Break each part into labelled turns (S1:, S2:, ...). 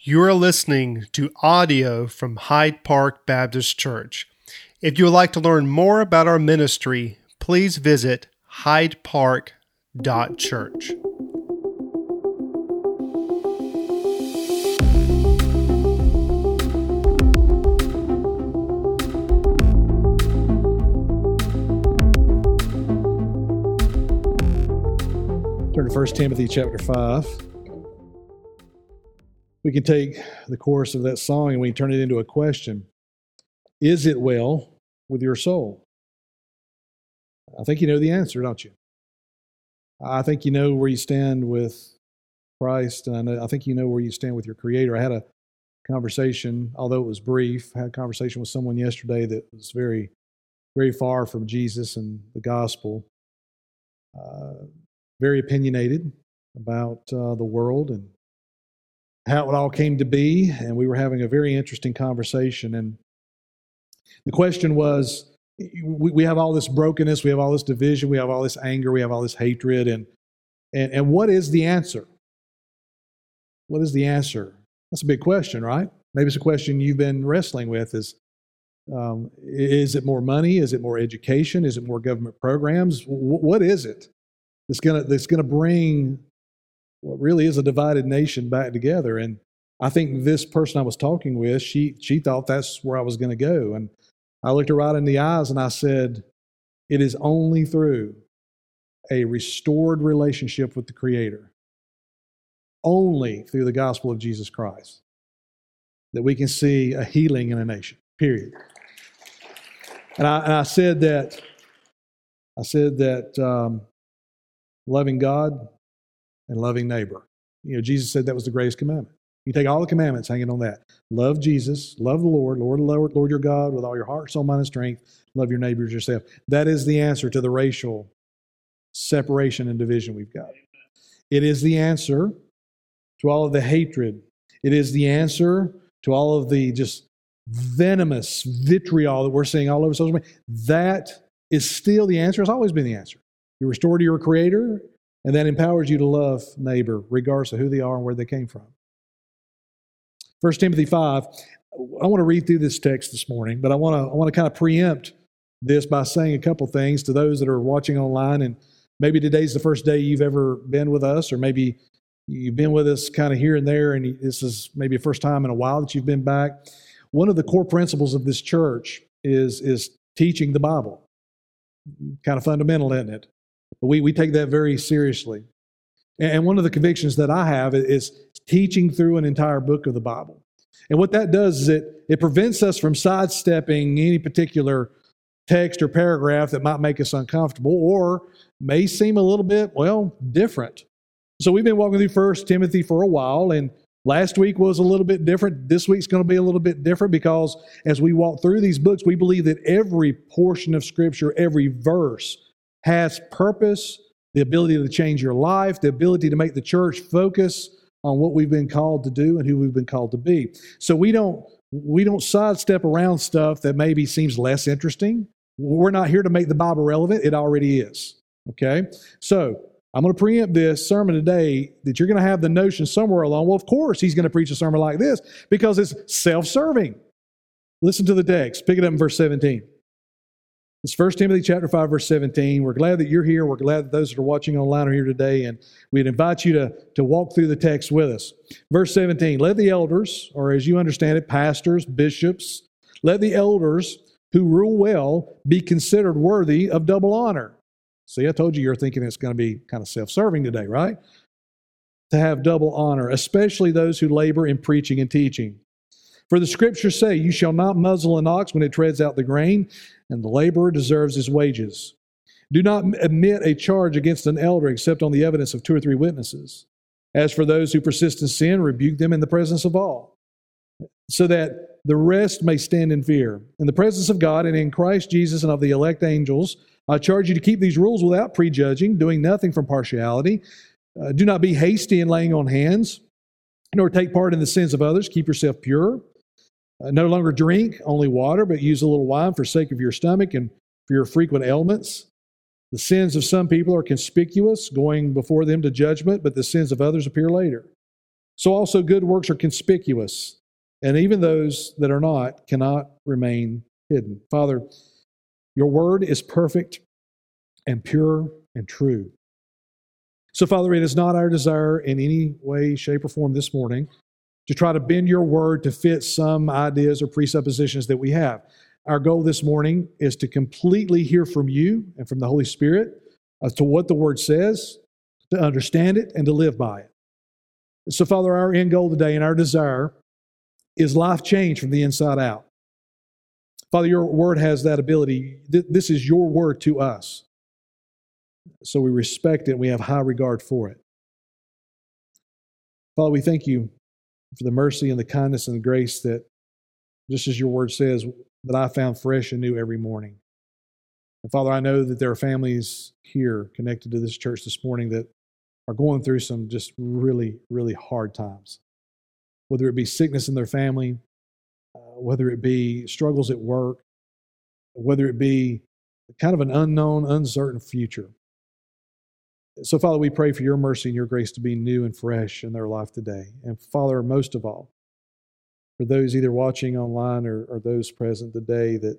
S1: You are listening to audio from Hyde Park Baptist Church. If you would like to learn more about our ministry, please visit hydepark.church.
S2: Turn to 1 Timothy chapter 5 we can take the chorus of that song and we turn it into a question Is it well with your soul? I think you know the answer, don't you? I think you know where you stand with Christ, and I, know, I think you know where you stand with your Creator. I had a conversation, although it was brief, I had a conversation with someone yesterday that was very, very far from Jesus and the gospel, uh, very opinionated about uh, the world and how it all came to be, and we were having a very interesting conversation. And the question was we, we have all this brokenness, we have all this division, we have all this anger, we have all this hatred, and, and, and what is the answer? What is the answer? That's a big question, right? Maybe it's a question you've been wrestling with is um, is it more money? Is it more education? Is it more government programs? W- what is it that's going to that's to bring what really is a divided nation back together. And I think this person I was talking with, she she thought that's where I was going to go. And I looked her right in the eyes and I said, It is only through a restored relationship with the Creator, only through the gospel of Jesus Christ, that we can see a healing in a nation, period. And I, and I said that, I said that um, loving God, and loving neighbor. You know, Jesus said that was the greatest commandment. You take all the commandments hanging on that. Love Jesus, love the Lord, Lord, Lord, Lord your God with all your heart, soul, mind, and strength. Love your neighbors yourself. That is the answer to the racial separation and division we've got. It is the answer to all of the hatred. It is the answer to all of the just venomous vitriol that we're seeing all over social media. That is still the answer. It's always been the answer. You restore to your Creator. And that empowers you to love neighbor, regardless of who they are and where they came from. 1 Timothy 5, I want to read through this text this morning, but I want to, I want to kind of preempt this by saying a couple things to those that are watching online. And maybe today's the first day you've ever been with us, or maybe you've been with us kind of here and there, and this is maybe the first time in a while that you've been back. One of the core principles of this church is, is teaching the Bible. Kind of fundamental, isn't it? We, we take that very seriously. And one of the convictions that I have is teaching through an entire book of the Bible. And what that does is it, it prevents us from sidestepping any particular text or paragraph that might make us uncomfortable or may seem a little bit, well, different. So we've been walking through First Timothy for a while, and last week was a little bit different. This week's going to be a little bit different because as we walk through these books, we believe that every portion of Scripture, every verse, has purpose, the ability to change your life, the ability to make the church focus on what we've been called to do and who we've been called to be. So we don't we don't sidestep around stuff that maybe seems less interesting. We're not here to make the Bible relevant, it already is. Okay? So I'm going to preempt this sermon today that you're going to have the notion somewhere along. Well, of course, he's going to preach a sermon like this because it's self serving. Listen to the text. Pick it up in verse 17. It's 1 Timothy chapter 5, verse 17. We're glad that you're here. We're glad that those that are watching online are here today, and we'd invite you to, to walk through the text with us. Verse 17, let the elders, or as you understand it, pastors, bishops, let the elders who rule well be considered worthy of double honor. See, I told you you're thinking it's going to be kind of self serving today, right? To have double honor, especially those who labor in preaching and teaching. For the scriptures say, You shall not muzzle an ox when it treads out the grain, and the laborer deserves his wages. Do not admit a charge against an elder except on the evidence of two or three witnesses. As for those who persist in sin, rebuke them in the presence of all, so that the rest may stand in fear. In the presence of God and in Christ Jesus and of the elect angels, I charge you to keep these rules without prejudging, doing nothing from partiality. Uh, do not be hasty in laying on hands, nor take part in the sins of others. Keep yourself pure. Uh, no longer drink only water, but use a little wine for sake of your stomach and for your frequent ailments. The sins of some people are conspicuous, going before them to judgment, but the sins of others appear later. So also good works are conspicuous, and even those that are not cannot remain hidden. Father, your word is perfect and pure and true. So, Father, it is not our desire in any way, shape, or form this morning to try to bend your word to fit some ideas or presuppositions that we have. Our goal this morning is to completely hear from you and from the Holy Spirit as to what the word says, to understand it, and to live by it. So, Father, our end goal today and our desire is life change from the inside out. Father, your word has that ability. This is your word to us. So we respect it. We have high regard for it. Father, we thank you for the mercy and the kindness and the grace that, just as your word says, that I found fresh and new every morning. And Father, I know that there are families here connected to this church this morning that are going through some just really, really hard times. Whether it be sickness in their family, uh, whether it be struggles at work, whether it be kind of an unknown, uncertain future. So, Father, we pray for your mercy and your grace to be new and fresh in their life today. And, Father, most of all, for those either watching online or, or those present today, that,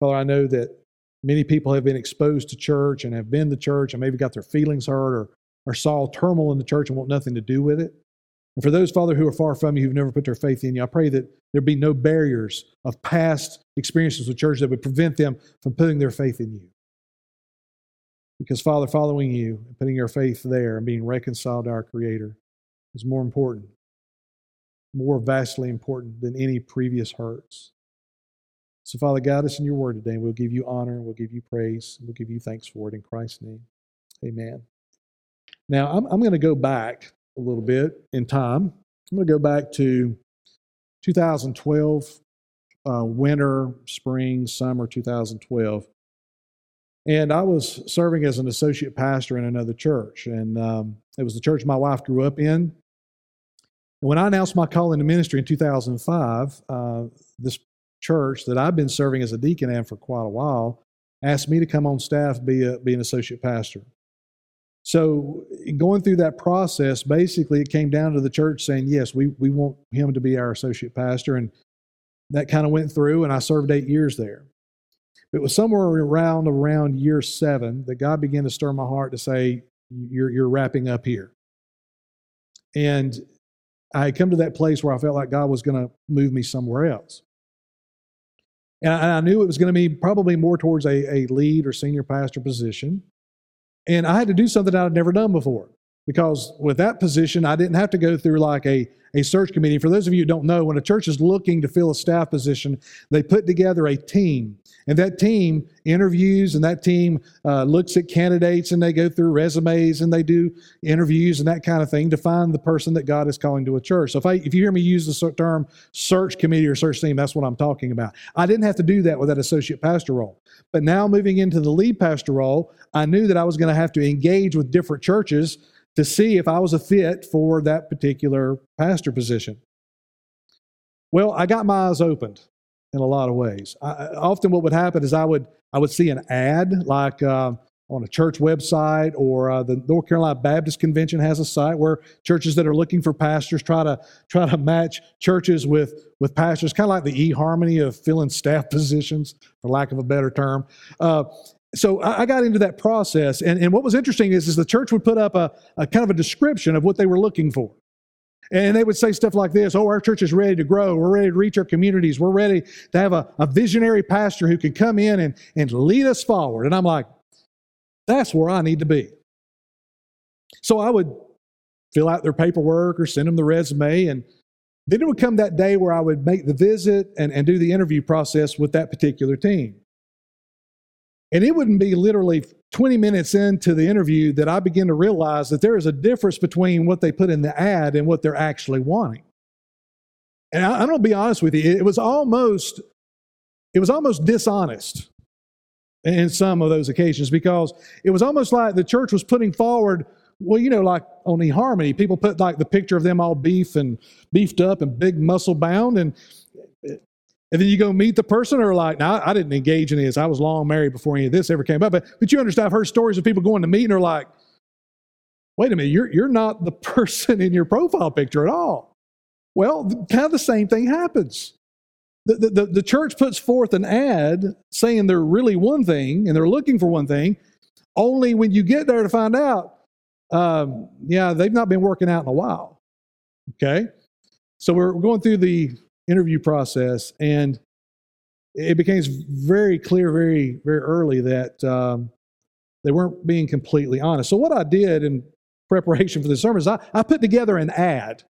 S2: Father, I know that many people have been exposed to church and have been to church and maybe got their feelings hurt or, or saw turmoil in the church and want nothing to do with it. And for those, Father, who are far from you, who've never put their faith in you, I pray that there be no barriers of past experiences with church that would prevent them from putting their faith in you. Because, Father, following you and putting our faith there and being reconciled to our Creator is more important, more vastly important than any previous hurts. So, Father, guide us in your word today, and we'll give you honor, we'll give you praise, we'll give you thanks for it in Christ's name. Amen. Now, I'm, I'm going to go back a little bit in time. I'm going to go back to 2012, uh, winter, spring, summer 2012. And I was serving as an associate pastor in another church. And um, it was the church my wife grew up in. And when I announced my call into ministry in 2005, uh, this church that I've been serving as a deacon in for quite a while asked me to come on staff be a, be an associate pastor. So going through that process, basically it came down to the church saying, yes, we, we want him to be our associate pastor. And that kind of went through and I served eight years there. It was somewhere around around year seven that God began to stir my heart to say, You're you're wrapping up here. And I had come to that place where I felt like God was going to move me somewhere else. And I, knew it was going to be probably more towards a, a lead or senior pastor position. And I had to do something I'd never done before because with that position, I didn't have to go through like a, a search committee. For those of you who don't know, when a church is looking to fill a staff position, they put together a team. And that team interviews and that team uh, looks at candidates and they go through resumes and they do interviews and that kind of thing to find the person that God is calling to a church. So if, I, if you hear me use the term search committee or search team, that's what I'm talking about. I didn't have to do that with that associate pastor role. But now moving into the lead pastor role, I knew that I was going to have to engage with different churches to see if I was a fit for that particular pastor position. Well, I got my eyes opened in a lot of ways. I, often, what would happen is I would I would see an ad like uh, on a church website or uh, the North Carolina Baptist Convention has a site where churches that are looking for pastors try to try to match churches with with pastors, kind of like the eHarmony of filling staff positions, for lack of a better term. Uh, so I got into that process. And, and what was interesting is, is the church would put up a, a kind of a description of what they were looking for. And they would say stuff like this Oh, our church is ready to grow. We're ready to reach our communities. We're ready to have a, a visionary pastor who can come in and, and lead us forward. And I'm like, that's where I need to be. So I would fill out their paperwork or send them the resume. And then it would come that day where I would make the visit and, and do the interview process with that particular team. And it wouldn't be literally 20 minutes into the interview that I begin to realize that there is a difference between what they put in the ad and what they're actually wanting. And I, am going to be honest with you, it was almost, it was almost dishonest in some of those occasions because it was almost like the church was putting forward well, you know, like on eHarmony, people put like the picture of them all beef and beefed up and big muscle bound, and and then you go meet the person, or like, now I didn't engage in this. I was long married before any of this ever came up. But, but you understand, I've heard stories of people going to meet and are like, wait a minute, you're, you're not the person in your profile picture at all. Well, kind of the same thing happens. The, the, the church puts forth an ad saying they're really one thing and they're looking for one thing, only when you get there to find out, um, yeah, they've not been working out in a while. Okay? So we're going through the interview process, and it became very clear very, very early that um, they weren't being completely honest. So, what I did in preparation for the sermon is I, I put together an ad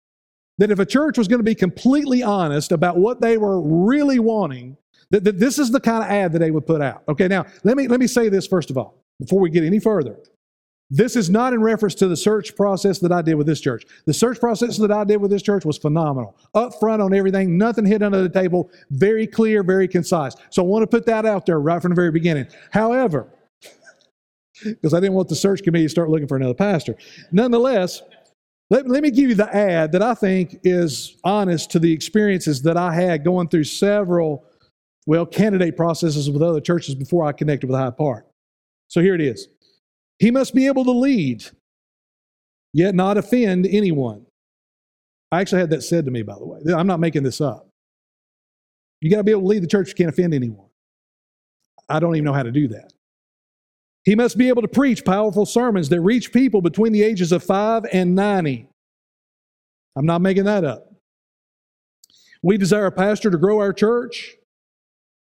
S2: that if a church was going to be completely honest about what they were really wanting, that, that this is the kind of ad that they would put out. Okay, now let me let me say this first of all, before we get any further. This is not in reference to the search process that I did with this church. The search process that I did with this church was phenomenal. Up front on everything, nothing hid under the table, very clear, very concise. So I want to put that out there right from the very beginning. However, because I didn't want the search committee to start looking for another pastor. Nonetheless, let, let me give you the ad that I think is honest to the experiences that I had going through several, well, candidate processes with other churches before I connected with Hyde Park. So here it is. He must be able to lead, yet not offend anyone. I actually had that said to me, by the way. I'm not making this up. You got to be able to lead the church, you can't offend anyone. I don't even know how to do that. He must be able to preach powerful sermons that reach people between the ages of 5 and 90. I'm not making that up. We desire a pastor to grow our church,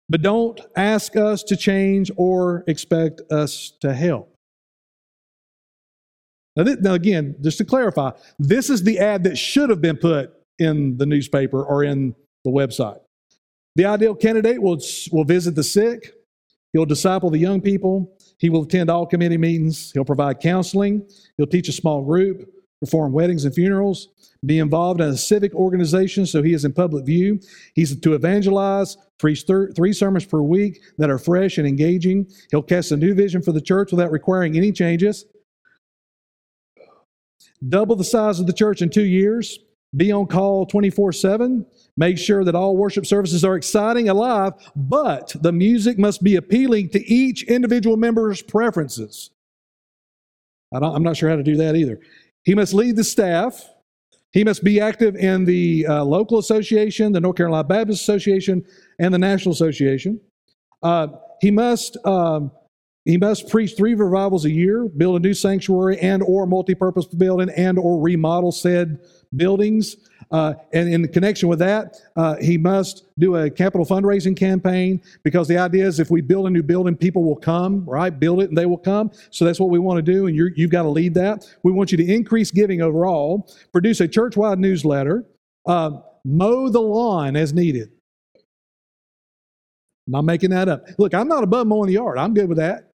S2: but don't ask us to change or expect us to help. Now, this, now, again, just to clarify, this is the ad that should have been put in the newspaper or in the website. The ideal candidate will, will visit the sick, he'll disciple the young people, he will attend all committee meetings. He'll provide counseling. He'll teach a small group, perform weddings and funerals, be involved in a civic organization so he is in public view. He's to evangelize, preach three sermons per week that are fresh and engaging. He'll cast a new vision for the church without requiring any changes. Double the size of the church in two years. Be on call 24 7. Make sure that all worship services are exciting, alive, but the music must be appealing to each individual member's preferences. I am not sure how to do that either. He must lead the staff. He must be active in the uh, local association, the North Carolina Baptist Association, and the National Association. Uh, he must um, he must preach three revivals a year, build a new sanctuary and or multi-purpose building and or remodel said buildings. Uh, and in connection with that, uh, he must do a capital fundraising campaign because the idea is if we build a new building, people will come, right? Build it and they will come. So that's what we want to do, and you have got to lead that. We want you to increase giving overall, produce a church wide newsletter, uh, mow the lawn as needed. I'm not making that up. Look, I'm not above mowing the yard. I'm good with that.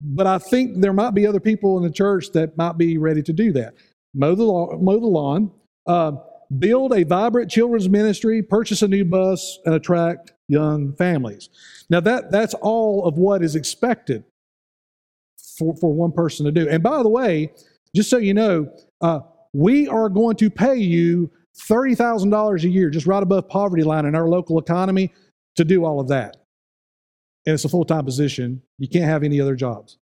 S2: But I think there might be other people in the church that might be ready to do that. Mow the lawn, mow the lawn uh, build a vibrant children's ministry, purchase a new bus, and attract young families. Now, that, that's all of what is expected for, for one person to do. And by the way, just so you know, uh, we are going to pay you $30,000 a year, just right above poverty line in our local economy, to do all of that. And it's a full time position. You can't have any other jobs.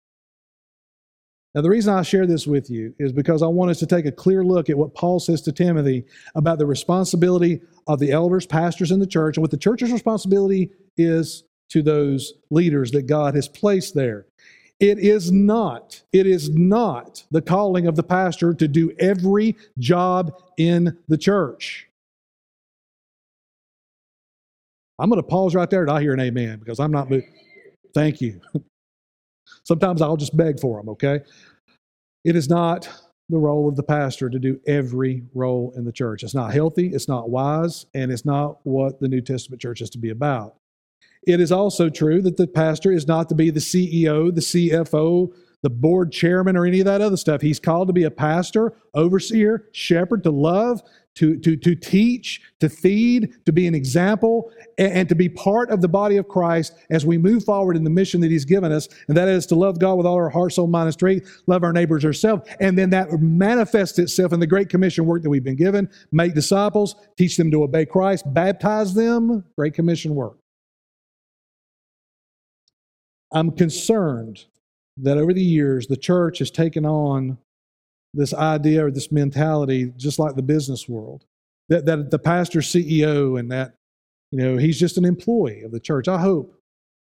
S2: Now, the reason I share this with you is because I want us to take a clear look at what Paul says to Timothy about the responsibility of the elders, pastors in the church, and what the church's responsibility is to those leaders that God has placed there. It is not, it is not the calling of the pastor to do every job in the church. I'm going to pause right there and I hear an amen because I'm not. moving. Thank you. Sometimes I'll just beg for them, okay? It is not the role of the pastor to do every role in the church. It's not healthy, it's not wise, and it's not what the New Testament church is to be about. It is also true that the pastor is not to be the CEO, the CFO, the board chairman, or any of that other stuff. He's called to be a pastor, overseer, shepherd, to love, to, to, to teach, to feed, to be an example, and, and, to be part of the body of Christ as we move forward in the mission that He's given us. And that is to love God with all our heart, soul, mind, and strength, love our neighbors ourselves. And then that manifests itself in the Great Commission work that we've been given make disciples, teach them to obey Christ, baptize them. Great Commission work. I'm concerned that over the years, the church has taken on this idea or this mentality, just like the business world, that, that the pastor CEO and that, you know, he's just an employee of the church. I hope,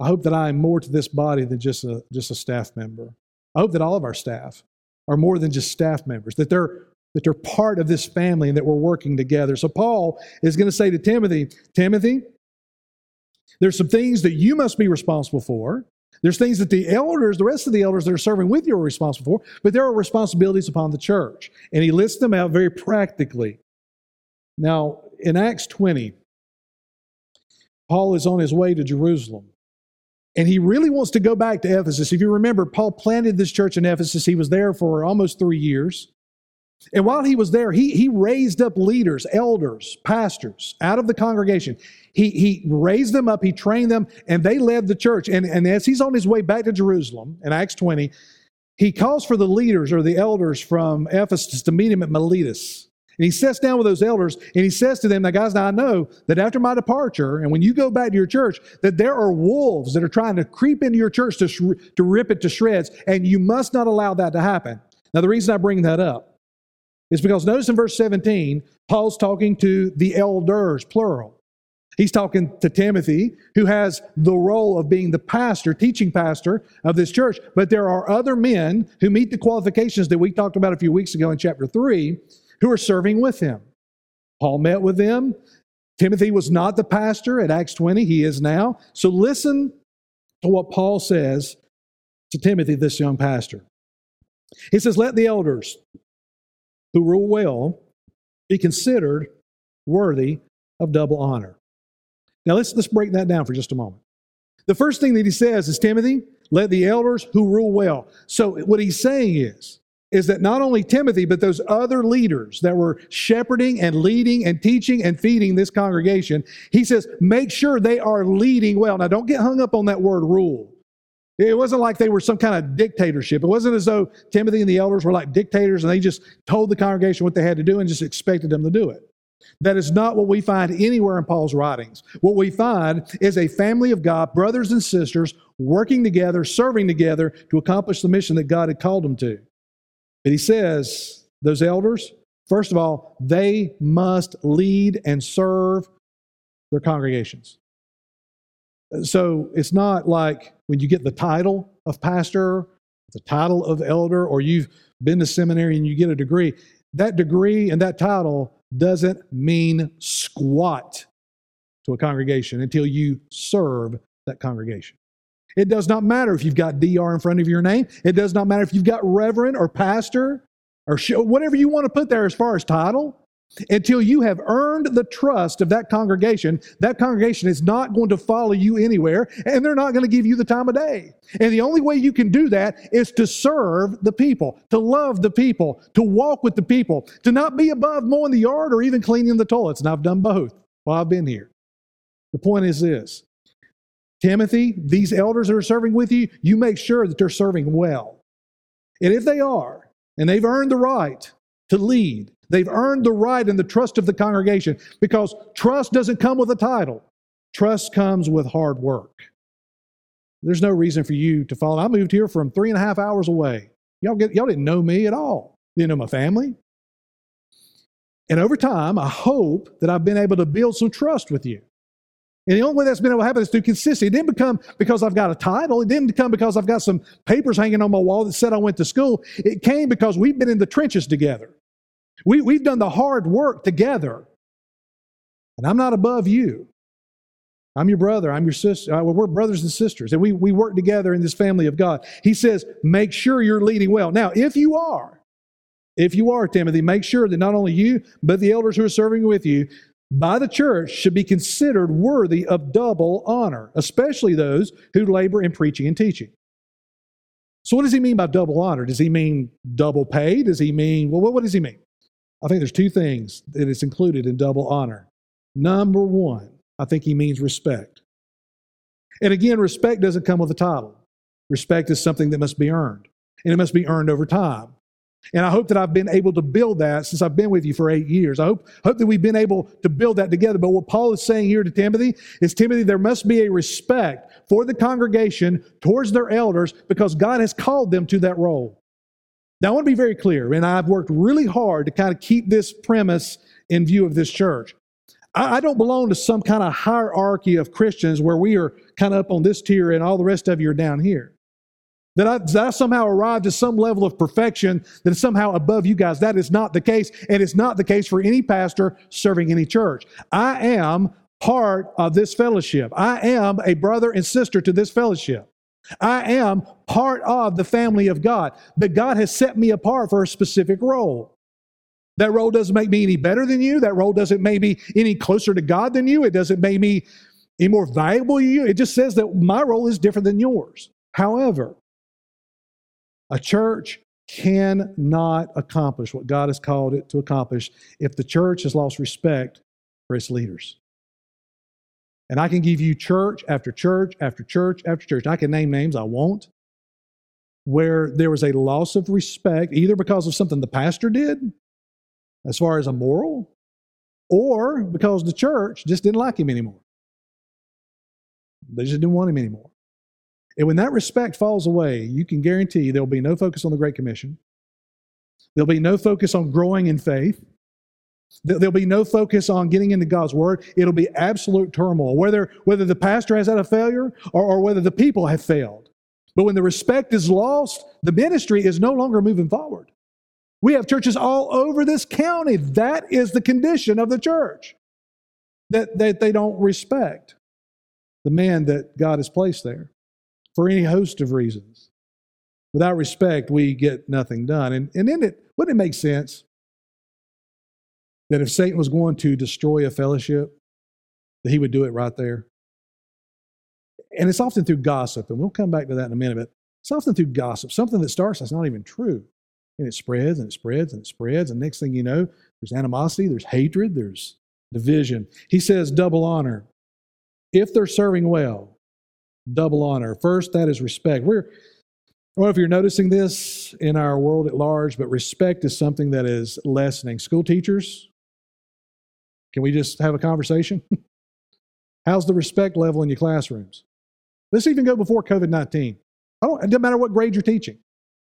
S2: I hope that I am more to this body than just a, just a staff member. I hope that all of our staff are more than just staff members, that they're, that they're part of this family and that we're working together. So Paul is going to say to Timothy, Timothy, there's some things that you must be responsible for. There's things that the elders, the rest of the elders that are serving with you are responsible for, but there are responsibilities upon the church. And he lists them out very practically. Now, in Acts 20, Paul is on his way to Jerusalem. And he really wants to go back to Ephesus. If you remember, Paul planted this church in Ephesus. He was there for almost three years. And while he was there, he, he raised up leaders, elders, pastors out of the congregation. He, he raised them up, he trained them, and they led the church. And, and as he's on his way back to Jerusalem in Acts 20, he calls for the leaders or the elders from Ephesus to meet him at Miletus. And he sits down with those elders and he says to them, Now, guys, now I know that after my departure, and when you go back to your church, that there are wolves that are trying to creep into your church to, sh- to rip it to shreds, and you must not allow that to happen. Now, the reason I bring that up is because notice in verse 17, Paul's talking to the elders, plural. He's talking to Timothy, who has the role of being the pastor, teaching pastor of this church. But there are other men who meet the qualifications that we talked about a few weeks ago in chapter 3 who are serving with him. Paul met with them. Timothy was not the pastor at Acts 20, he is now. So listen to what Paul says to Timothy, this young pastor. He says, Let the elders who rule well be considered worthy of double honor. Now let's, let's break that down for just a moment. The first thing that he says is, Timothy, let the elders who rule well. So what he's saying is, is that not only Timothy, but those other leaders that were shepherding and leading and teaching and feeding this congregation, he says, make sure they are leading well. Now, don't get hung up on that word rule. It wasn't like they were some kind of dictatorship. It wasn't as though Timothy and the elders were like dictators and they just told the congregation what they had to do and just expected them to do it. That is not what we find anywhere in Paul's writings. What we find is a family of God, brothers and sisters, working together, serving together to accomplish the mission that God had called them to. But he says, those elders, first of all, they must lead and serve their congregations. So it's not like when you get the title of pastor, the title of elder, or you've been to seminary and you get a degree. That degree and that title doesn't mean squat to a congregation until you serve that congregation. It does not matter if you've got DR in front of your name. It does not matter if you've got reverend or pastor or whatever you want to put there as far as title until you have earned the trust of that congregation, that congregation is not going to follow you anywhere and they're not going to give you the time of day. And the only way you can do that is to serve the people, to love the people, to walk with the people, to not be above mowing the yard or even cleaning the toilets. And I've done both while I've been here. The point is this Timothy, these elders that are serving with you, you make sure that they're serving well. And if they are, and they've earned the right to lead, They've earned the right and the trust of the congregation because trust doesn't come with a title. Trust comes with hard work. There's no reason for you to follow. I moved here from three and a half hours away. Y'all, get, y'all didn't know me at all. Didn't know my family. And over time, I hope that I've been able to build some trust with you. And the only way that's been able to happen is through consistency. It didn't become because I've got a title. It didn't come because I've got some papers hanging on my wall that said I went to school. It came because we've been in the trenches together. We, we've done the hard work together. And I'm not above you. I'm your brother. I'm your sister. Uh, we're brothers and sisters, and we, we work together in this family of God. He says, make sure you're leading well. Now, if you are, if you are, Timothy, make sure that not only you, but the elders who are serving with you by the church should be considered worthy of double honor, especially those who labor in preaching and teaching. So, what does he mean by double honor? Does he mean double pay? Does he mean, well, what does he mean? I think there's two things that is included in double honor. Number one, I think he means respect. And again, respect doesn't come with a title. Respect is something that must be earned, and it must be earned over time. And I hope that I've been able to build that since I've been with you for eight years. I hope, hope that we've been able to build that together. But what Paul is saying here to Timothy is Timothy, there must be a respect for the congregation towards their elders because God has called them to that role. Now, I want to be very clear, and I've worked really hard to kind of keep this premise in view of this church. I, don't belong to some kind of hierarchy of Christians where we are kind of up on this tier and all the rest of you are down here. That I, that I somehow arrived at some level of perfection that is somehow above you guys. That is not the case, and it's not the case for any pastor serving any church. I am part of this fellowship. I am a brother and sister to this fellowship. I am part of the family of God, but God has set me apart for a specific role. That role doesn't make me any better than you. That role doesn't make me any closer to God than you. It doesn't make me any more valuable than you. It just says that my role is different than yours. However, a church cannot accomplish what God has called it to accomplish if the church has lost respect for its leaders. And I can give you church after church after church after church. I can name names, I won't, where there was a loss of respect, either because of something the pastor did, as far as a moral, or because the church just didn't like him anymore. They just didn't want him anymore. And when that respect falls away, you can guarantee there'll be no focus on the Great Commission. There'll be no focus on growing in faith. There'll be no focus on getting into God's Word. It'll be absolute turmoil, whether, whether the pastor has had a failure or, or whether the people have failed. But when the respect is lost, the ministry is no longer moving forward. We have churches all over this county. That is the condition of the church, that, that they don't respect the man that God has placed there for any host of reasons. Without respect, we get nothing done. And, and then it, wouldn't it make sense that if Satan was going to destroy a fellowship, that he would do it right there. And it's often through gossip, and we'll come back to that in a minute, but it's often through gossip, something that starts that's not even true. And it spreads and it spreads and it spreads. And next thing you know, there's animosity, there's hatred, there's division. He says double honor. If they're serving well, double honor. First, that is respect. We're I don't know if you're noticing this in our world at large, but respect is something that is lessening. School teachers, can we just have a conversation? How's the respect level in your classrooms? Let's even go before COVID 19. It doesn't matter what grade you're teaching.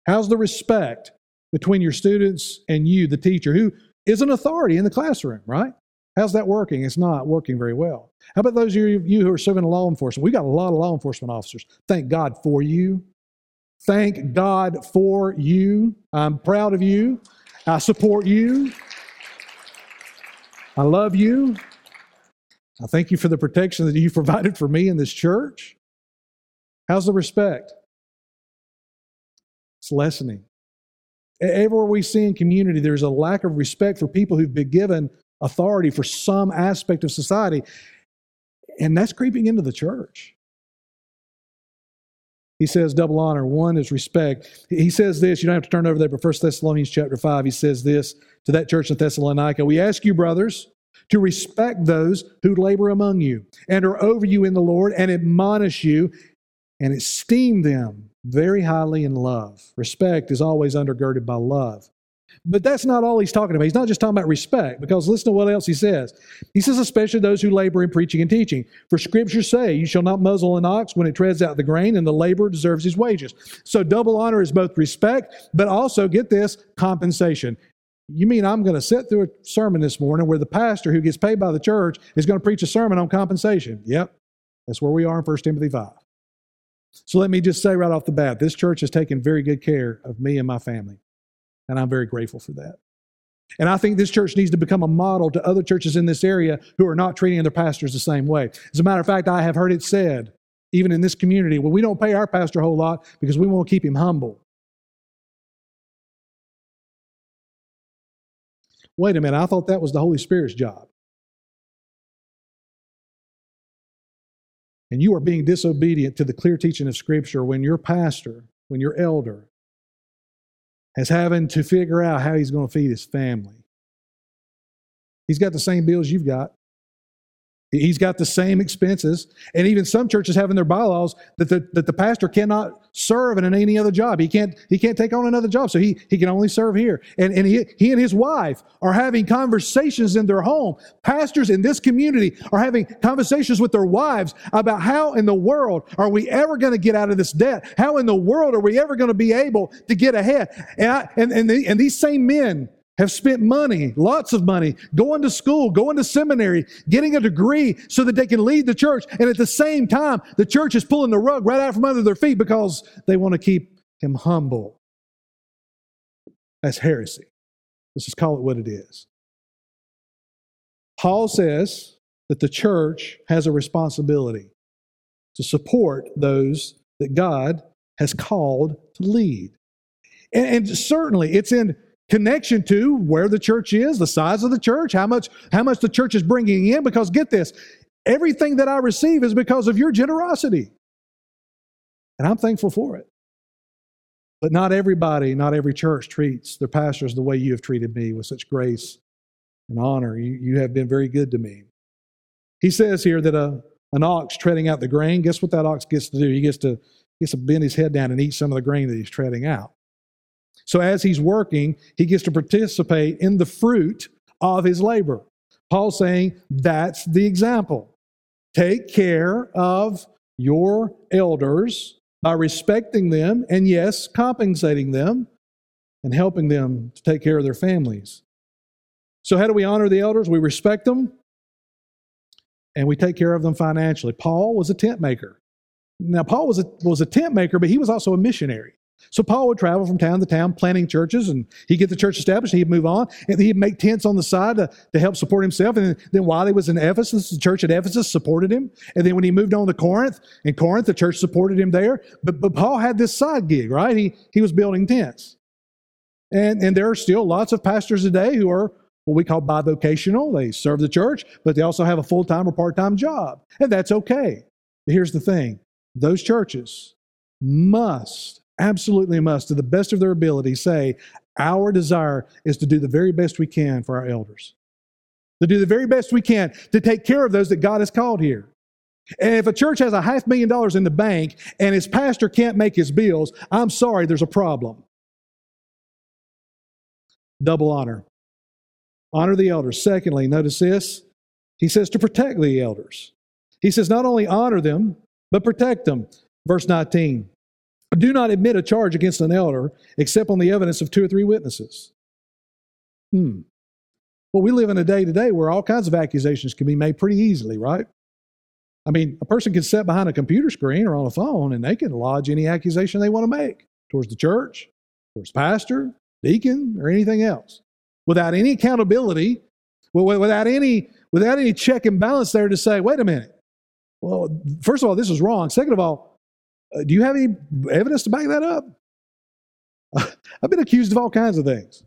S2: How's the respect between your students and you, the teacher, who is an authority in the classroom, right? How's that working? It's not working very well. How about those of you who are serving in law enforcement? We got a lot of law enforcement officers. Thank God for you. Thank God for you. I'm proud of you. I support you. I love you. I thank you for the protection that you provided for me in this church. How's the respect? It's lessening. Everywhere we see in community, there's a lack of respect for people who've been given authority for some aspect of society. And that's creeping into the church. He says double honor. One is respect. He says this, you don't have to turn over there, but 1 Thessalonians chapter 5, he says this to that church in Thessalonica. We ask you, brothers, to respect those who labor among you and are over you in the Lord and admonish you and esteem them very highly in love. Respect is always undergirded by love. But that's not all he's talking about. He's not just talking about respect, because listen to what else he says. He says, especially those who labor in preaching and teaching. For scriptures say, You shall not muzzle an ox when it treads out the grain, and the laborer deserves his wages. So double honor is both respect, but also, get this, compensation. You mean I'm going to sit through a sermon this morning where the pastor who gets paid by the church is going to preach a sermon on compensation? Yep, that's where we are in 1 Timothy 5. So let me just say right off the bat this church has taken very good care of me and my family. And I'm very grateful for that. And I think this church needs to become a model to other churches in this area who are not treating their pastors the same way. As a matter of fact, I have heard it said, even in this community, well, we don't pay our pastor a whole lot because we want to keep him humble. Wait a minute, I thought that was the Holy Spirit's job. And you are being disobedient to the clear teaching of Scripture when your pastor, when your elder, as having to figure out how he's going to feed his family. He's got the same bills you've got. He's got the same expenses. And even some churches have in their bylaws that the, that the pastor cannot serve in any other job. He can't, he can't take on another job. So he, he can only serve here. And, and he, he and his wife are having conversations in their home. Pastors in this community are having conversations with their wives about how in the world are we ever going to get out of this debt? How in the world are we ever going to be able to get ahead? And, I, and, and, the, and these same men have spent money, lots of money, going to school, going to seminary, getting a degree so that they can lead the church. And at the same time, the church is pulling the rug right out from under their feet because they want to keep him humble. That's heresy. Let's just call it what it is. Paul says that the church has a responsibility to support those that God has called to lead. And, and certainly it's in connection to where the church is, the size of the church, how much, how much the church is bringing in. Because get this, everything that I receive is because of your generosity. And I'm thankful for it. But not everybody, not every church treats their pastors the way you have treated me with such grace and honor. You, you have been very good to me. He says here that a, an ox treading out the grain, guess what that ox gets to do? He gets to, gets to bend his head down and eat some of the grain that he's treading out. So as he's working, he gets to participate in the fruit of his labor. Paul's saying that's the example. Take care of your elders by respecting them and, yes, compensating them and helping them to take care of their families. So, how do we honor the elders? We respect them and we take care of them financially. Paul was a tent maker. Now, Paul was a, was a tent maker, but he was also a missionary. So Paul would travel from town to town planting churches and he'd get the church established, he'd move on, and he'd make tents on the side to, to help support himself. And then while he was in Ephesus, the church at Ephesus supported him. And then when he moved on to Corinth, in Corinth, the church supported him there. But, but Paul had this side gig, right? He, he was building tents. And, and there are still lots of pastors today who are what we call bivocational. They serve the church, but they also have a full time or part time job. And that's okay. But here's the thing those churches must absolutely must, to the best of their ability, say, Our desire is to do the very best we can for our elders, to do the very best we can to take care of those that God has called here. And if a church has a half million dollars in the bank and its pastor can't make his bills, I'm sorry, there's a problem. Double honor. Honor the elders. Secondly, notice this. He says to protect the elders. He says not only honor them, but protect them. Verse 19. Do not admit a charge against an elder except on the evidence of two or three witnesses. Hmm. Well, we live in a day today where all kinds of accusations can be made pretty easily, right? I mean, a person can sit behind a computer screen or on a phone and they can lodge any accusation they want to make towards the church, towards pastor, deacon, or anything else without any accountability, without any, without any check and balance there to say, wait a minute. Well, first of all, this is wrong. Second of all, uh, do you have any evidence to back that up? I've been accused of all kinds of things.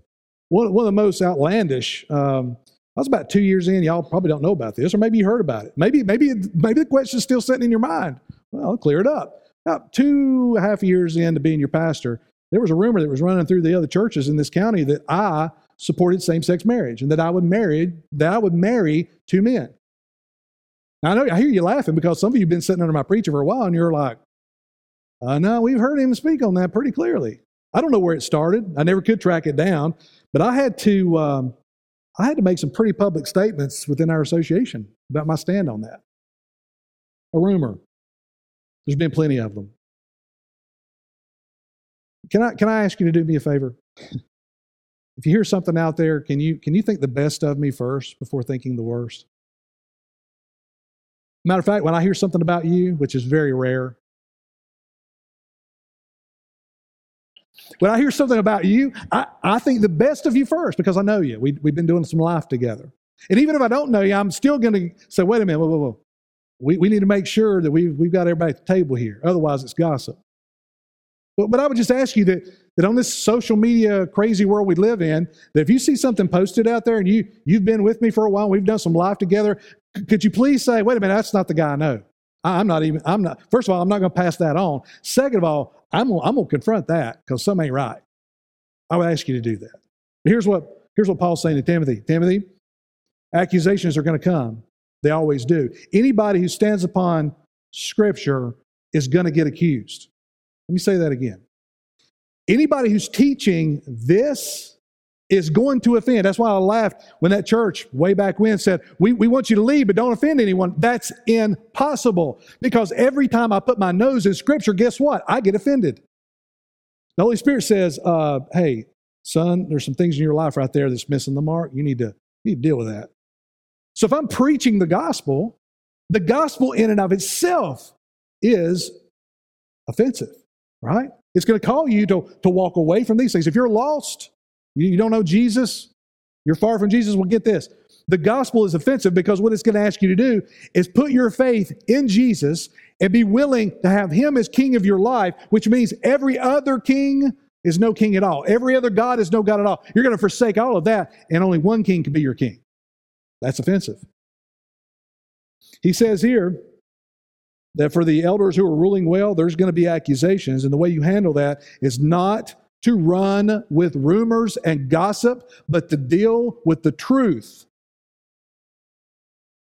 S2: One, one of the most outlandish. Um, I was about two years in. Y'all probably don't know about this, or maybe you heard about it. Maybe, maybe, maybe the question's still sitting in your mind. Well, I'll clear it up. About two and a half years into being your pastor, there was a rumor that was running through the other churches in this county that I supported same-sex marriage and that I would marry that I would marry two men. Now I know I hear you laughing because some of you have been sitting under my preacher for a while, and you're like, uh, no, we've heard him speak on that pretty clearly. I don't know where it started. I never could track it down, but I had to. Um, I had to make some pretty public statements within our association about my stand on that. A rumor. There's been plenty of them. Can I, can I ask you to do me a favor? if you hear something out there, can you, can you think the best of me first before thinking the worst? Matter of fact, when I hear something about you, which is very rare, When I hear something about you, I, I think the best of you first because I know you. We, we've been doing some life together. And even if I don't know you, I'm still going to say, wait a minute, whoa, whoa, whoa. We, we need to make sure that we've, we've got everybody at the table here. Otherwise, it's gossip. But, but I would just ask you that, that on this social media crazy world we live in, that if you see something posted out there and you, you've been with me for a while, we've done some life together, could you please say, wait a minute, that's not the guy I know. I'm not even, I'm not, first of all, I'm not going to pass that on. Second of all, I'm gonna, I'm gonna confront that because something ain't right. I would ask you to do that. But here's what here's what Paul's saying to Timothy. Timothy, accusations are going to come. They always do. Anybody who stands upon Scripture is going to get accused. Let me say that again. Anybody who's teaching this is going to offend. That's why I laughed when that church way back when said, we, we want you to leave, but don't offend anyone. That's impossible because every time I put my nose in Scripture, guess what? I get offended. The Holy Spirit says, uh, hey, son, there's some things in your life right there that's missing the mark. You need to, you need to deal with that. So if I'm preaching the gospel, the gospel in and of itself is offensive, right? It's going to call you to, to walk away from these things. If you're lost, you, you don't know Jesus, you're far from Jesus, well, get this. The gospel is offensive because what it's going to ask you to do is put your faith in Jesus and be willing to have Him as king of your life, which means every other king is no king at all. Every other God is no God at all. You're going to forsake all of that, and only one king can be your king. That's offensive. He says here that for the elders who are ruling well, there's going to be accusations, and the way you handle that is not to run with rumors and gossip, but to deal with the truth.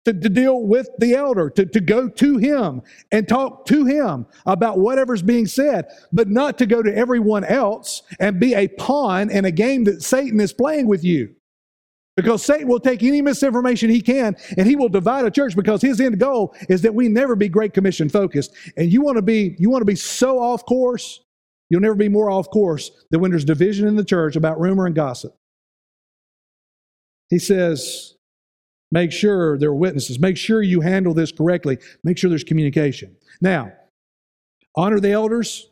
S2: To, to, deal with the elder, to, to go to him and talk to him about whatever's being said, but not to go to everyone else and be a pawn in a game that Satan is playing with you. Because Satan will take any misinformation he can and he will divide a church because his end goal is that we never be Great Commission focused. And you want to be, you want to be so off course You'll never be more off course than when there's division in the church about rumor and gossip. He says, make sure there are witnesses. Make sure you handle this correctly. Make sure there's communication. Now, honor the elders,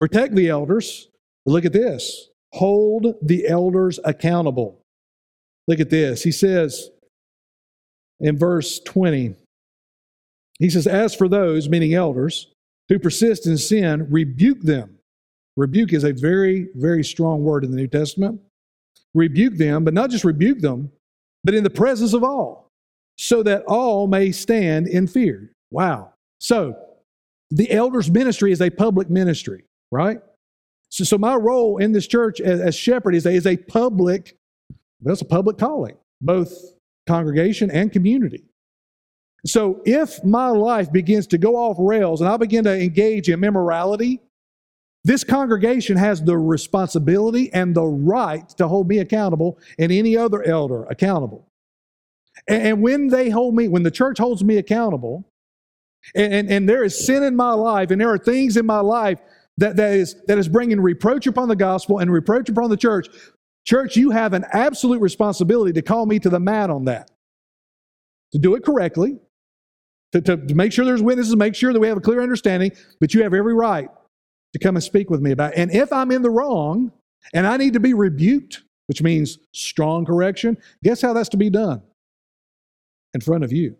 S2: protect the elders. Look at this hold the elders accountable. Look at this. He says in verse 20, he says, As for those, meaning elders, who persist in sin, rebuke them Rebuke is a very, very strong word in the New Testament. Rebuke them, but not just rebuke them, but in the presence of all, so that all may stand in fear. Wow. So, the elders' ministry is a public ministry, right? So, so my role in this church as, as shepherd is a, is a public, that's a public calling, both congregation and community. So if my life begins to go off rails and I begin to engage in immorality, this congregation has the responsibility and the right to hold me accountable and any other elder accountable. And when they hold me, when the church holds me accountable, and, and, and, there is sin in my life, and there are things in my life that, that, is, that is bringing reproach upon the gospel and reproach upon the church, church, you have an absolute responsibility to call me to the mat on that. To do it correctly, to, to, to make sure there's witnesses, make sure that we have a clear understanding, but you have every right to come and speak with me about. And if I'm in the wrong and I need to be rebuked, which means strong correction, guess how that's to be done? In front of you.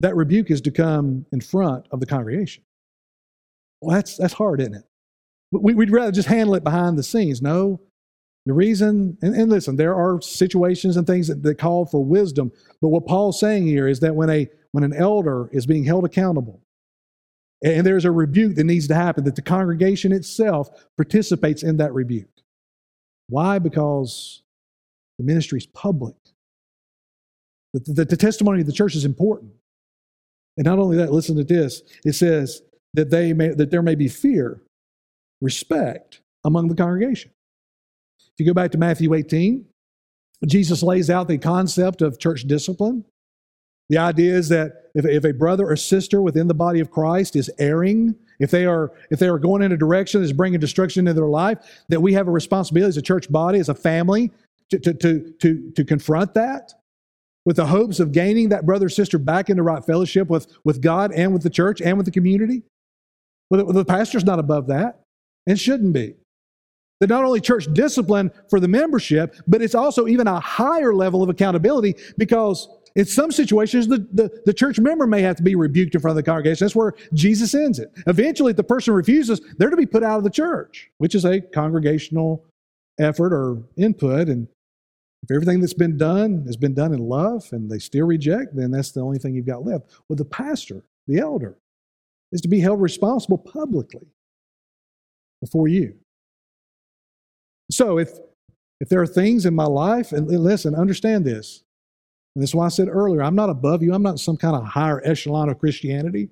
S2: That rebuke is to come in front of the congregation. Well, that's, that's hard, isn't it? We, would rather just handle it behind the scenes. No, the reason, and, and listen, there are situations and things that, that call for wisdom, but what Paul's saying here is that when, a, when an elder is being held accountable, and there's a rebuke that needs to happen, that the congregation itself participates in that rebuke. Why? Because the ministry is public. The, the, the, testimony of the church is important. And not only that, listen to this. It says that, they may, that there may be fear, respect among the congregation. If you go back to Matthew 18, Jesus lays out the concept of church discipline. The idea is that if, if a brother or sister within the body of Christ is erring, if they are if they are going in a direction that's bringing destruction into their life, that we have a responsibility as a church body, as a family, to, to, to, to, to confront that with the hopes of gaining that brother or sister back into right fellowship with, with God and with the church and with the community. Well, the, the pastor's not above that and shouldn't be. That not only church discipline for the membership, but it's also even a higher level of accountability because in some situations, the, the, the, church member may have to be rebuked in front of the congregation. That's where Jesus ends it. Eventually, if the person refuses, they're to be put out of the church, which is a congregational effort or input. And if everything that's been done has been done in love and they still reject, then that's the only thing you've got left. Well, the pastor, the elder, is to be held responsible publicly before you. So if if there are things in my life, and listen, understand this And that's why I said earlier, I'm not above you. I'm not some kind of higher echelon of Christianity.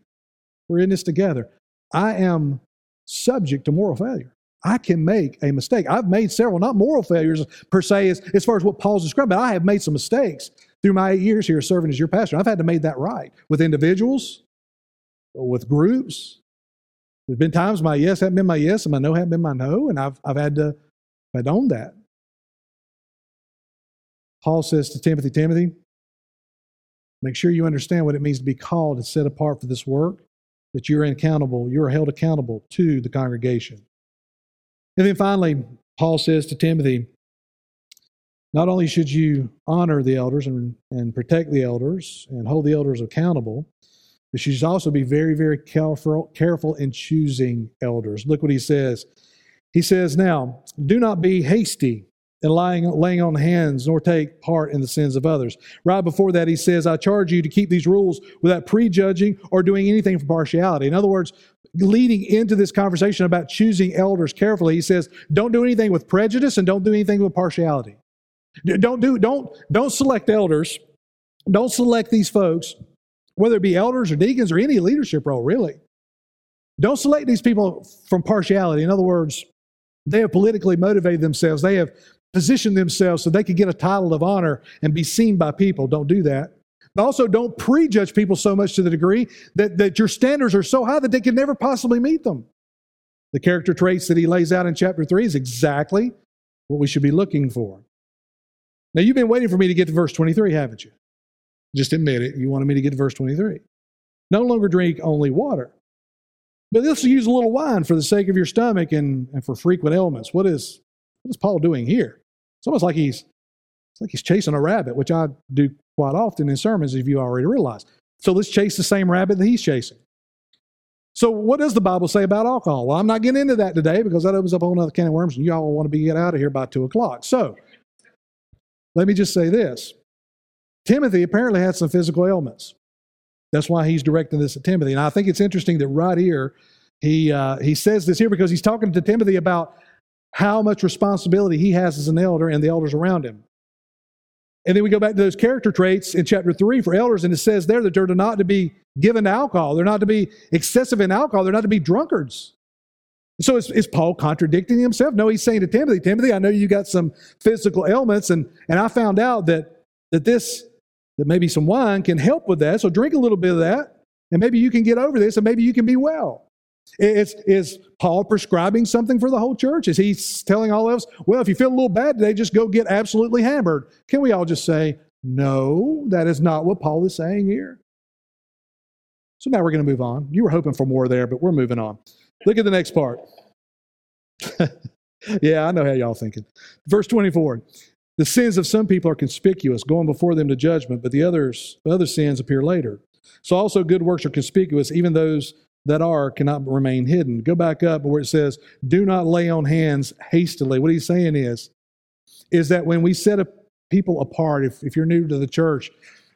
S2: We're in this together. I am subject to moral failure. I can make a mistake. I've made several, not moral failures per se, as, as far as what Paul's describing, but I have made some mistakes through my eight years here serving as your pastor. I've had to make that right with individuals, with groups. There's been times my yes haven't been my yes and my no haven't been my no, and I've, I've had to I've own that. Paul says to Timothy, Timothy, make sure you understand what it means to be called and set apart for this work, that you're accountable, you're held accountable to the congregation. And then finally, Paul says to Timothy, not only should you honor the elders and, and protect the elders and hold the elders accountable, but you should also be very, very careful, careful in choosing elders. Look what he says. He says, Now, do not be hasty and lying, laying on hands, nor take part in the sins of others. Right before that, he says, I charge you to keep these rules without prejudging or doing anything for partiality. In other words, leading into this conversation about choosing elders carefully, he says, don't do anything with prejudice and don't do anything with partiality. Don't do, don't, don't select elders. Don't select these folks, whether it be elders or deacons or any leadership role, really. Don't select these people from partiality. In other words, they have politically motivated themselves. They have position themselves so they could get a title of honor and be seen by people. Don't do that. But also, don't prejudge people so much to the degree that, that your standards are so high that they can never possibly meet them. The character traits that he lays out in chapter 3 is exactly what we should be looking for. Now, you've been waiting for me to get to verse 23, haven't you? Just admit it. You wanted me to get to verse 23. No longer drink only water, but this use a little wine for the sake of your stomach and, and for frequent ailments. What is, what is Paul doing here? It's almost like he's it's like he's chasing a rabbit, which I do quite often in sermons, if you already realize. So let's chase the same rabbit that he's chasing. So, what does the Bible say about alcohol? Well, I'm not getting into that today because that opens up a whole other can of worms, and you all want to be get out of here by two o'clock. So, let me just say this: Timothy apparently had some physical ailments. That's why he's directing this at Timothy, and I think it's interesting that right here he uh, he says this here because he's talking to Timothy about how much responsibility he has as an elder and the elders around him. And then we go back to those character traits in chapter 3 for elders, and it says there that they're not to be given to alcohol. They're not to be excessive in alcohol. They're not to be drunkards. So is, is Paul contradicting himself? No, he's saying to Timothy, Timothy, I know you got some physical ailments, and, and I found out that, that this, that maybe some wine can help with that. So drink a little bit of that, and maybe you can get over this, and maybe you can be well. Is, is Paul prescribing something for the whole church? Is he telling all of us, well, if you feel a little bad today, just go get absolutely hammered? Can we all just say, no, that is not what Paul is saying here? So now we're going to move on. You were hoping for more there, but we're moving on. Look at the next part. yeah, I know how y'all thinking. Verse 24. The sins of some people are conspicuous, going before them to judgment, but the others, the other sins appear later. So also good works are conspicuous, even those that are cannot remain hidden. Go back up where it says, do not lay on hands hastily. What he's saying is, is that when we set a people apart, if, if you're new to the church,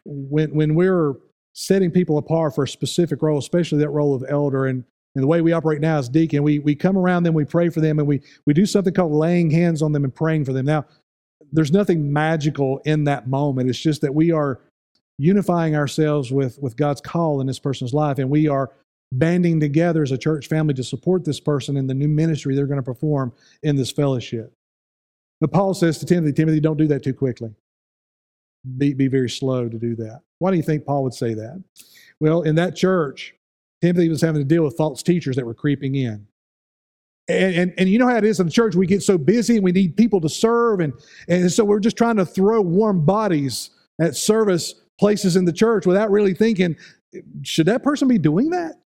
S2: when, when we're setting people apart for a specific role, especially that role of elder, and, and the way we operate now as deacon, we, we come around them, we pray for them, and we, we do something called laying hands on them and praying for them. Now, there's nothing magical in that moment. It's just that we are unifying ourselves with, with God's call in this person's life, and we are banding together as a church family to support this person in the new ministry they're going to perform in this fellowship. But Paul says to Timothy, Timothy, don't do that too quickly. Be, be very slow to do that. Why do you think Paul would say that? Well, in that church, Timothy was having to deal with false teachers that were creeping in. And, and, and, you know how it is in the church, we get so busy and we need people to serve. And, and so we're just trying to throw warm bodies at service places in the church without really thinking, should that person be doing that?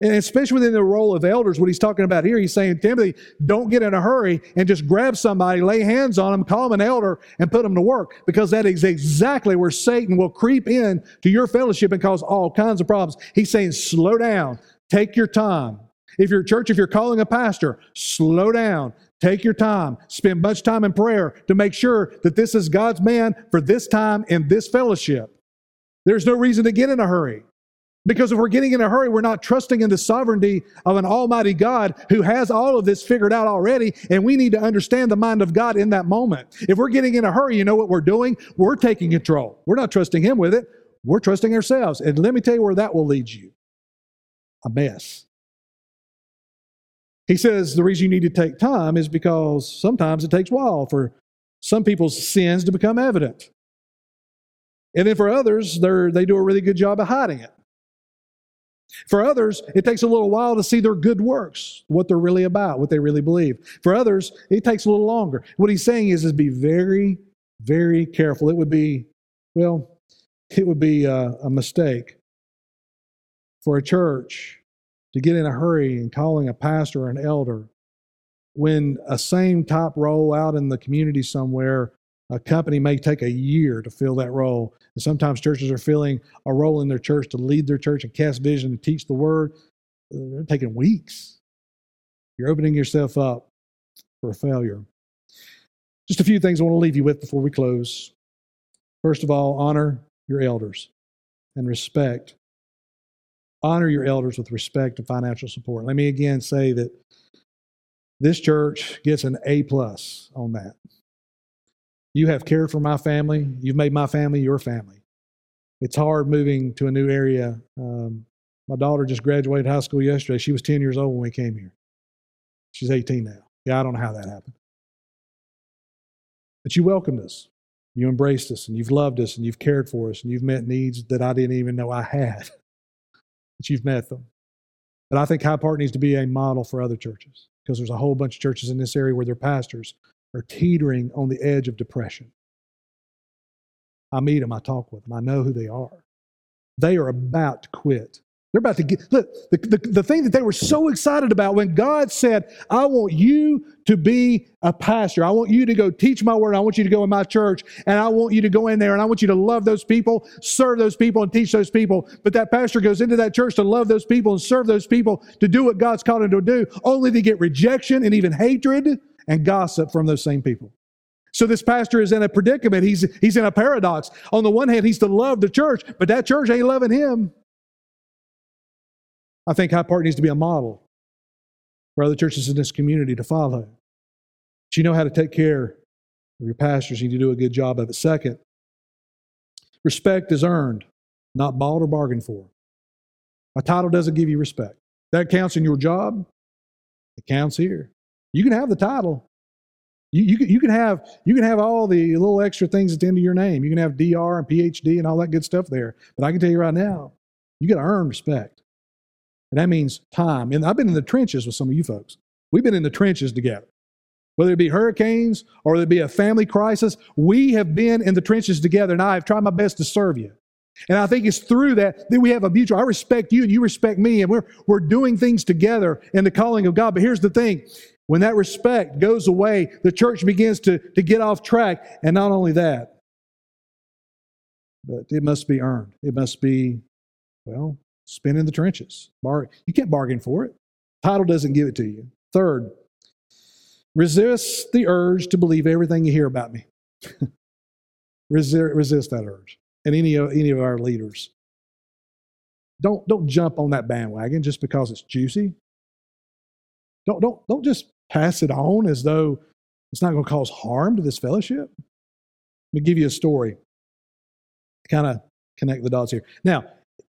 S2: And especially within the role of elders, what he's talking about here, he's saying, Timothy, don't get in a hurry and just grab somebody, lay hands on them, call them an elder, and put them to work. Because that is exactly where Satan will creep in to your fellowship and cause all kinds of problems. He's saying, slow down, take your time. If you're a church, if you're calling a pastor, slow down, take your time, spend much time in prayer to make sure that this is God's man for this time in this fellowship. There's no reason to get in a hurry. Because if we're getting in a hurry, we're not trusting in the sovereignty of an almighty God who has all of this figured out already, and we need to understand the mind of God in that moment. If we're getting in a hurry, you know what we're doing? We're taking control. We're not trusting Him with it, we're trusting ourselves. And let me tell you where that will lead you a mess. He says the reason you need to take time is because sometimes it takes a while for some people's sins to become evident. And then for others, they do a really good job of hiding it. For others, it takes a little while to see their good works, what they're really about, what they really believe. For others, it takes a little longer. What he's saying is, is be very, very careful. It would be, well, it would be a, a mistake for a church to get in a hurry and calling a pastor or an elder when a same top role out in the community somewhere a company may take a year to fill that role. And sometimes churches are filling a role in their church to lead their church and cast vision and teach the word. They're taking weeks. You're opening yourself up for a failure. Just a few things I want to leave you with before we close. First of all, honor your elders and respect. Honor your elders with respect and financial support. Let me again say that this church gets an A plus on that. You have cared for my family. You've made my family your family. It's hard moving to a new area. Um, my daughter just graduated high school yesterday. She was 10 years old when we came here. She's 18 now. Yeah, I don't know how that happened. But you welcomed us. You embraced us and you've loved us and you've cared for us and you've met needs that I didn't even know I had. but you've met them. But I think Hyde Park needs to be a model for other churches because there's a whole bunch of churches in this area where their pastors are teetering on the edge of depression. I meet them, I talk with them, I know who they are. They are about to quit. They're about to get, look, the, the, the thing that they were so excited about when God said, I want you to be a pastor. I want you to go teach my word. I want you to go in my church and I want you to go in there and I want you to love those people, serve those people and teach those people. But that pastor goes into that church to love those people and serve those people to do what God's called him to do, only to get rejection and even hatred and gossip from those same people. So this pastor is in a predicament. He's, he's in a paradox. On the one hand, he's to love the church, but that church ain't loving him. I think Hyde Park needs to be a model for other churches in this community to follow. But you know how to take care of your pastors. You need to do a good job of it. Second, respect is earned, not bought or bargained for. A title doesn't give you respect. That counts in your job. It counts here. You can have the title. You, you, can, you, can have, you can have all the little extra things at the end of your name. You can have DR and PhD and all that good stuff there. But I can tell you right now, you got to earn respect. And that means time. And I've been in the trenches with some of you folks. We've been in the trenches together. Whether it be hurricanes or it be a family crisis, we have been in the trenches together, and I have tried my best to serve you. And I think it's through that that we have a mutual. I respect you and you respect me, and we're, we're doing things together in the calling of God. But here's the thing when that respect goes away, the church begins to, to get off track. And not only that, but it must be earned. It must be, well, spent in the trenches. Bar- you can't bargain for it. Title doesn't give it to you. Third, resist the urge to believe everything you hear about me. resist, resist that urge. And any of, any of our leaders. Don't, don't jump on that bandwagon just because it's juicy. Don't, don't, don't just pass it on as though it's not going to cause harm to this fellowship? Let me give you a story. Kind of connect the dots here. Now,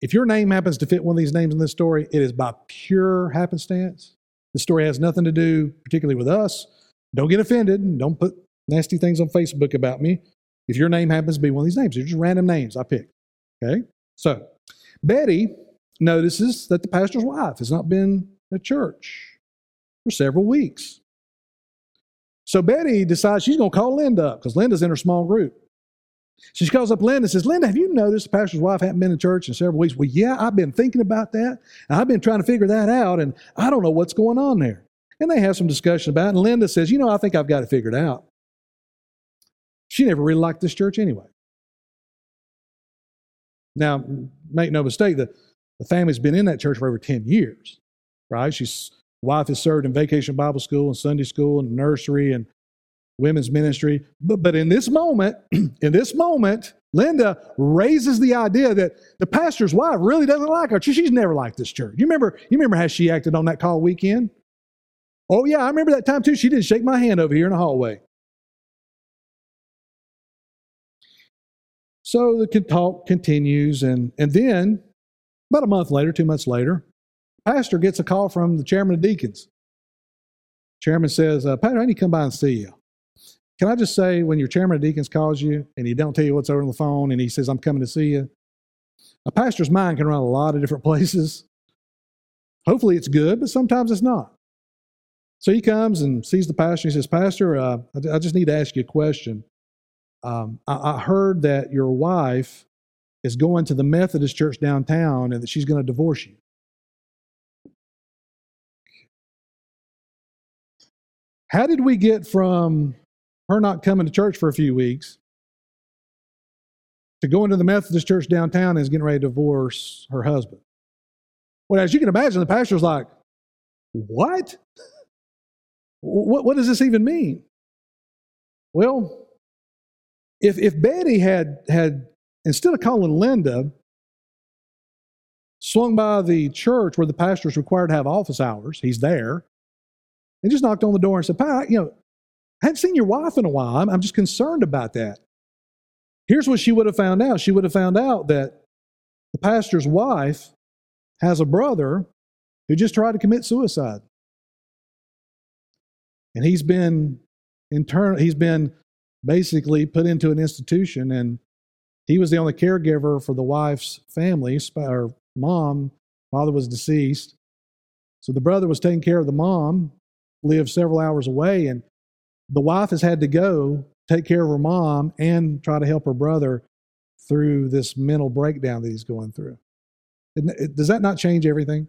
S2: if your name happens to fit one of these names in this story, it is by pure happenstance. The story has nothing to do particularly with us. Don't get offended. Don't put nasty things on Facebook about me. If your name happens to be one of these names, they're just random names I picked. Okay? So, Betty notices that the pastor's wife has not been at church for several weeks. So Betty decides she's going to call Linda up because Linda's in her small group. She calls up Linda and says, Linda, have you noticed the pastor's wife hadn't been in church in several weeks? Well, yeah, I've been thinking about that. And I've been trying to figure that out, and I don't know what's going on there. And they have some discussion about it. And Linda says, You know, I think I've got it figured out. She never really liked this church anyway. Now, make no mistake, the, the family's been in that church for over 10 years, right? She's wife has served in vacation Bible school and Sunday school and nursery and women's ministry. But, but in this moment, in this moment, Linda raises the idea that the pastor's wife really doesn't like her. She's never liked this church. You remember, you remember how she acted on that call weekend? Oh, yeah, I remember that time too. She didn't shake my hand over here in the hallway. So the talk continues, and, and then about a month later, two months later, pastor gets a call from the chairman of deacons. Chairman says, uh, Pastor, I need to come by and see you. Can I just say, when your chairman of deacons calls you and he don't tell you what's over on the phone and he says, I'm coming to see you, a pastor's mind can run a lot of different places. Hopefully it's good, but sometimes it's not. So he comes and sees the pastor. He says, Pastor, uh, I just need to ask you a question. Um, I, I heard that your wife is going to the Methodist church downtown and that she's going to divorce you. How did we get from her not coming to church for a few weeks to going to the Methodist church downtown and is getting ready to divorce her husband? Well, as you can imagine, the pastor's like, What? What, what does this even mean? Well, if, if Betty had, had, instead of calling Linda, swung by the church where the pastor is required to have office hours, he's there, and just knocked on the door and said, Pat, you know, I haven't seen your wife in a while. I'm, I'm just concerned about that. Here's what she would have found out. She would have found out that the pastor's wife has a brother who just tried to commit suicide. And he's been internal, he's been basically put into an institution and he was the only caregiver for the wife's family or mom father was deceased so the brother was taking care of the mom lived several hours away and the wife has had to go take care of her mom and try to help her brother through this mental breakdown that he's going through does that not change everything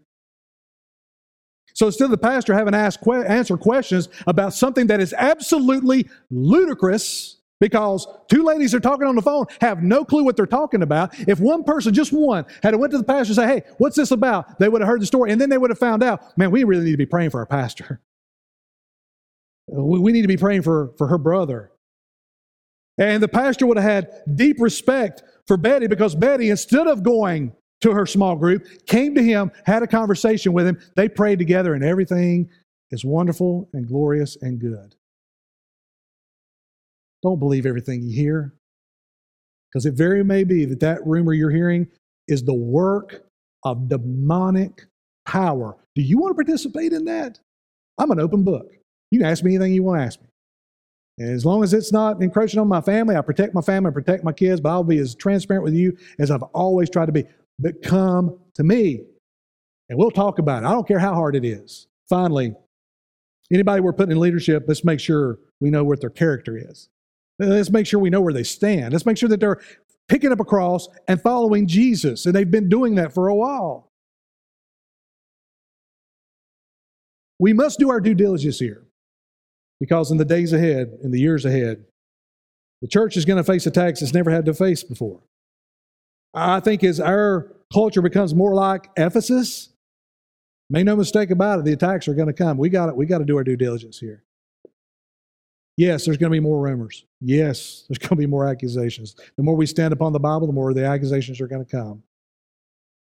S2: so instead of the pastor having to ask, answer questions about something that is absolutely ludicrous, because two ladies are talking on the phone have no clue what they're talking about. If one person, just one, had went to the pastor and say, "Hey, what's this about?" They would have heard the story, and then they would have found out. Man, we really need to be praying for our pastor. We need to be praying for, for her brother. And the pastor would have had deep respect for Betty because Betty, instead of going to her small group, came to him, had a conversation with him. They prayed together, and everything is wonderful and glorious and good. Don't believe everything you hear, because it very may be that that rumor you're hearing is the work of demonic power. Do you want to participate in that? I'm an open book. You can ask me anything you want to ask me. And as long as it's not encroaching on my family, I protect my family, I protect my kids, but I'll be as transparent with you as I've always tried to be but come to me. And we'll talk about it. I don't care how hard it is. Finally, anybody we're putting in leadership, let's make sure we know what their character is. Let's make sure we know where they stand. Let's make sure that they're picking up a cross and following Jesus. And they've been doing that for a while. We must do our due diligence here because in the days ahead, in the years ahead, the church is going to face attacks it's never had to face before. I think as our culture becomes more like Ephesus, make no mistake about it, the attacks are going to come. We got it. We got to do our due diligence here. Yes, there's going to be more rumors. Yes, there's going to be more accusations. The more we stand upon the Bible, the more the accusations are going to come.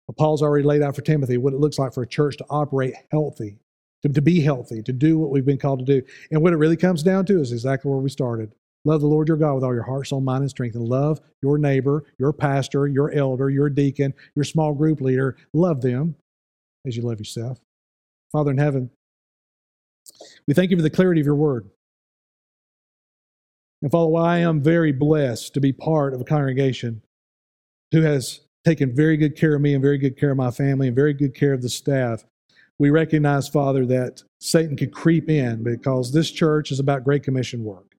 S2: But Paul's already laid out for Timothy what it looks like for a church to operate healthy, to, to be healthy, to do what we've been called to do. And what it really comes down to is exactly where we started. Love the Lord your God with all your heart, soul, mind, and strength, and love your neighbor, your pastor, your elder, your deacon, your small group leader. Love them as you love yourself. Father in heaven, we thank you for the clarity of your word. And Father, I am very blessed to be part of a congregation who has taken very good care of me and very good care of my family and very good care of the staff, we recognize, Father, that Satan could creep in because this church is about Great Commission work.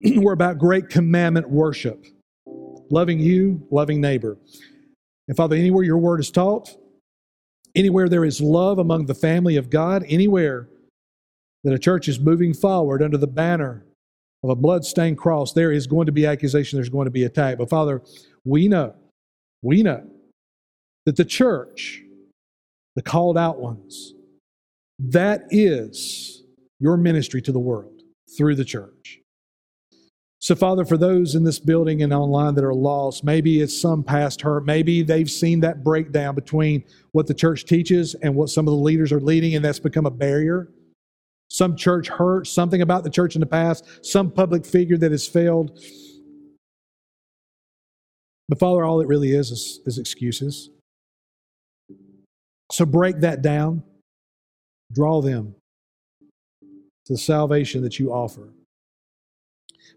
S2: we're about great commandment worship, loving you, loving neighbor. And Father, anywhere your word is taught, anywhere there is love among the family of God, anywhere that a church is moving forward under the banner of a blood-stained cross, there is going to be accusation, there's going to be attack. But Father, we know, we know that the church, the called out ones, that is your ministry to the world. through the church. So, Father, for those in this building and online that are lost, maybe it's some past hurt. Maybe they've seen that breakdown between what the church teaches and what some of the leaders are leading, and that's become a barrier. Some church hurt, something about the church in the past, some public figure that has failed. But, Father, all it really is is, is excuses. So, break that down, draw them to the salvation that you offer.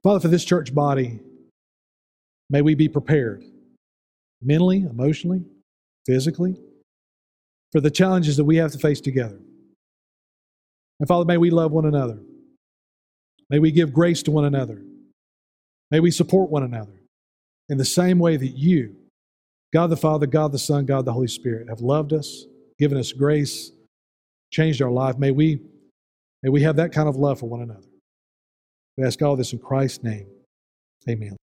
S2: Father, for this church body, may we be prepared mentally, emotionally, physically for the challenges that we have to face together. And Father, may we love one another. May we give grace to one another. May we support one another in the same way that you, God the Father, God the Son, God the Holy Spirit, have loved us, given us grace, changed our life. May we, may we have that kind of love for one another. We ask all this in Christ's name. Amen.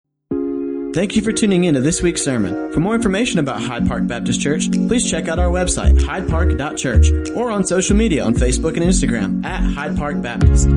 S3: Thank you for tuning in to this week's sermon. For more information about Hyde Park Baptist Church, please check out our website, hydepark.church, or on social media on Facebook and Instagram at Hyde Park Baptist.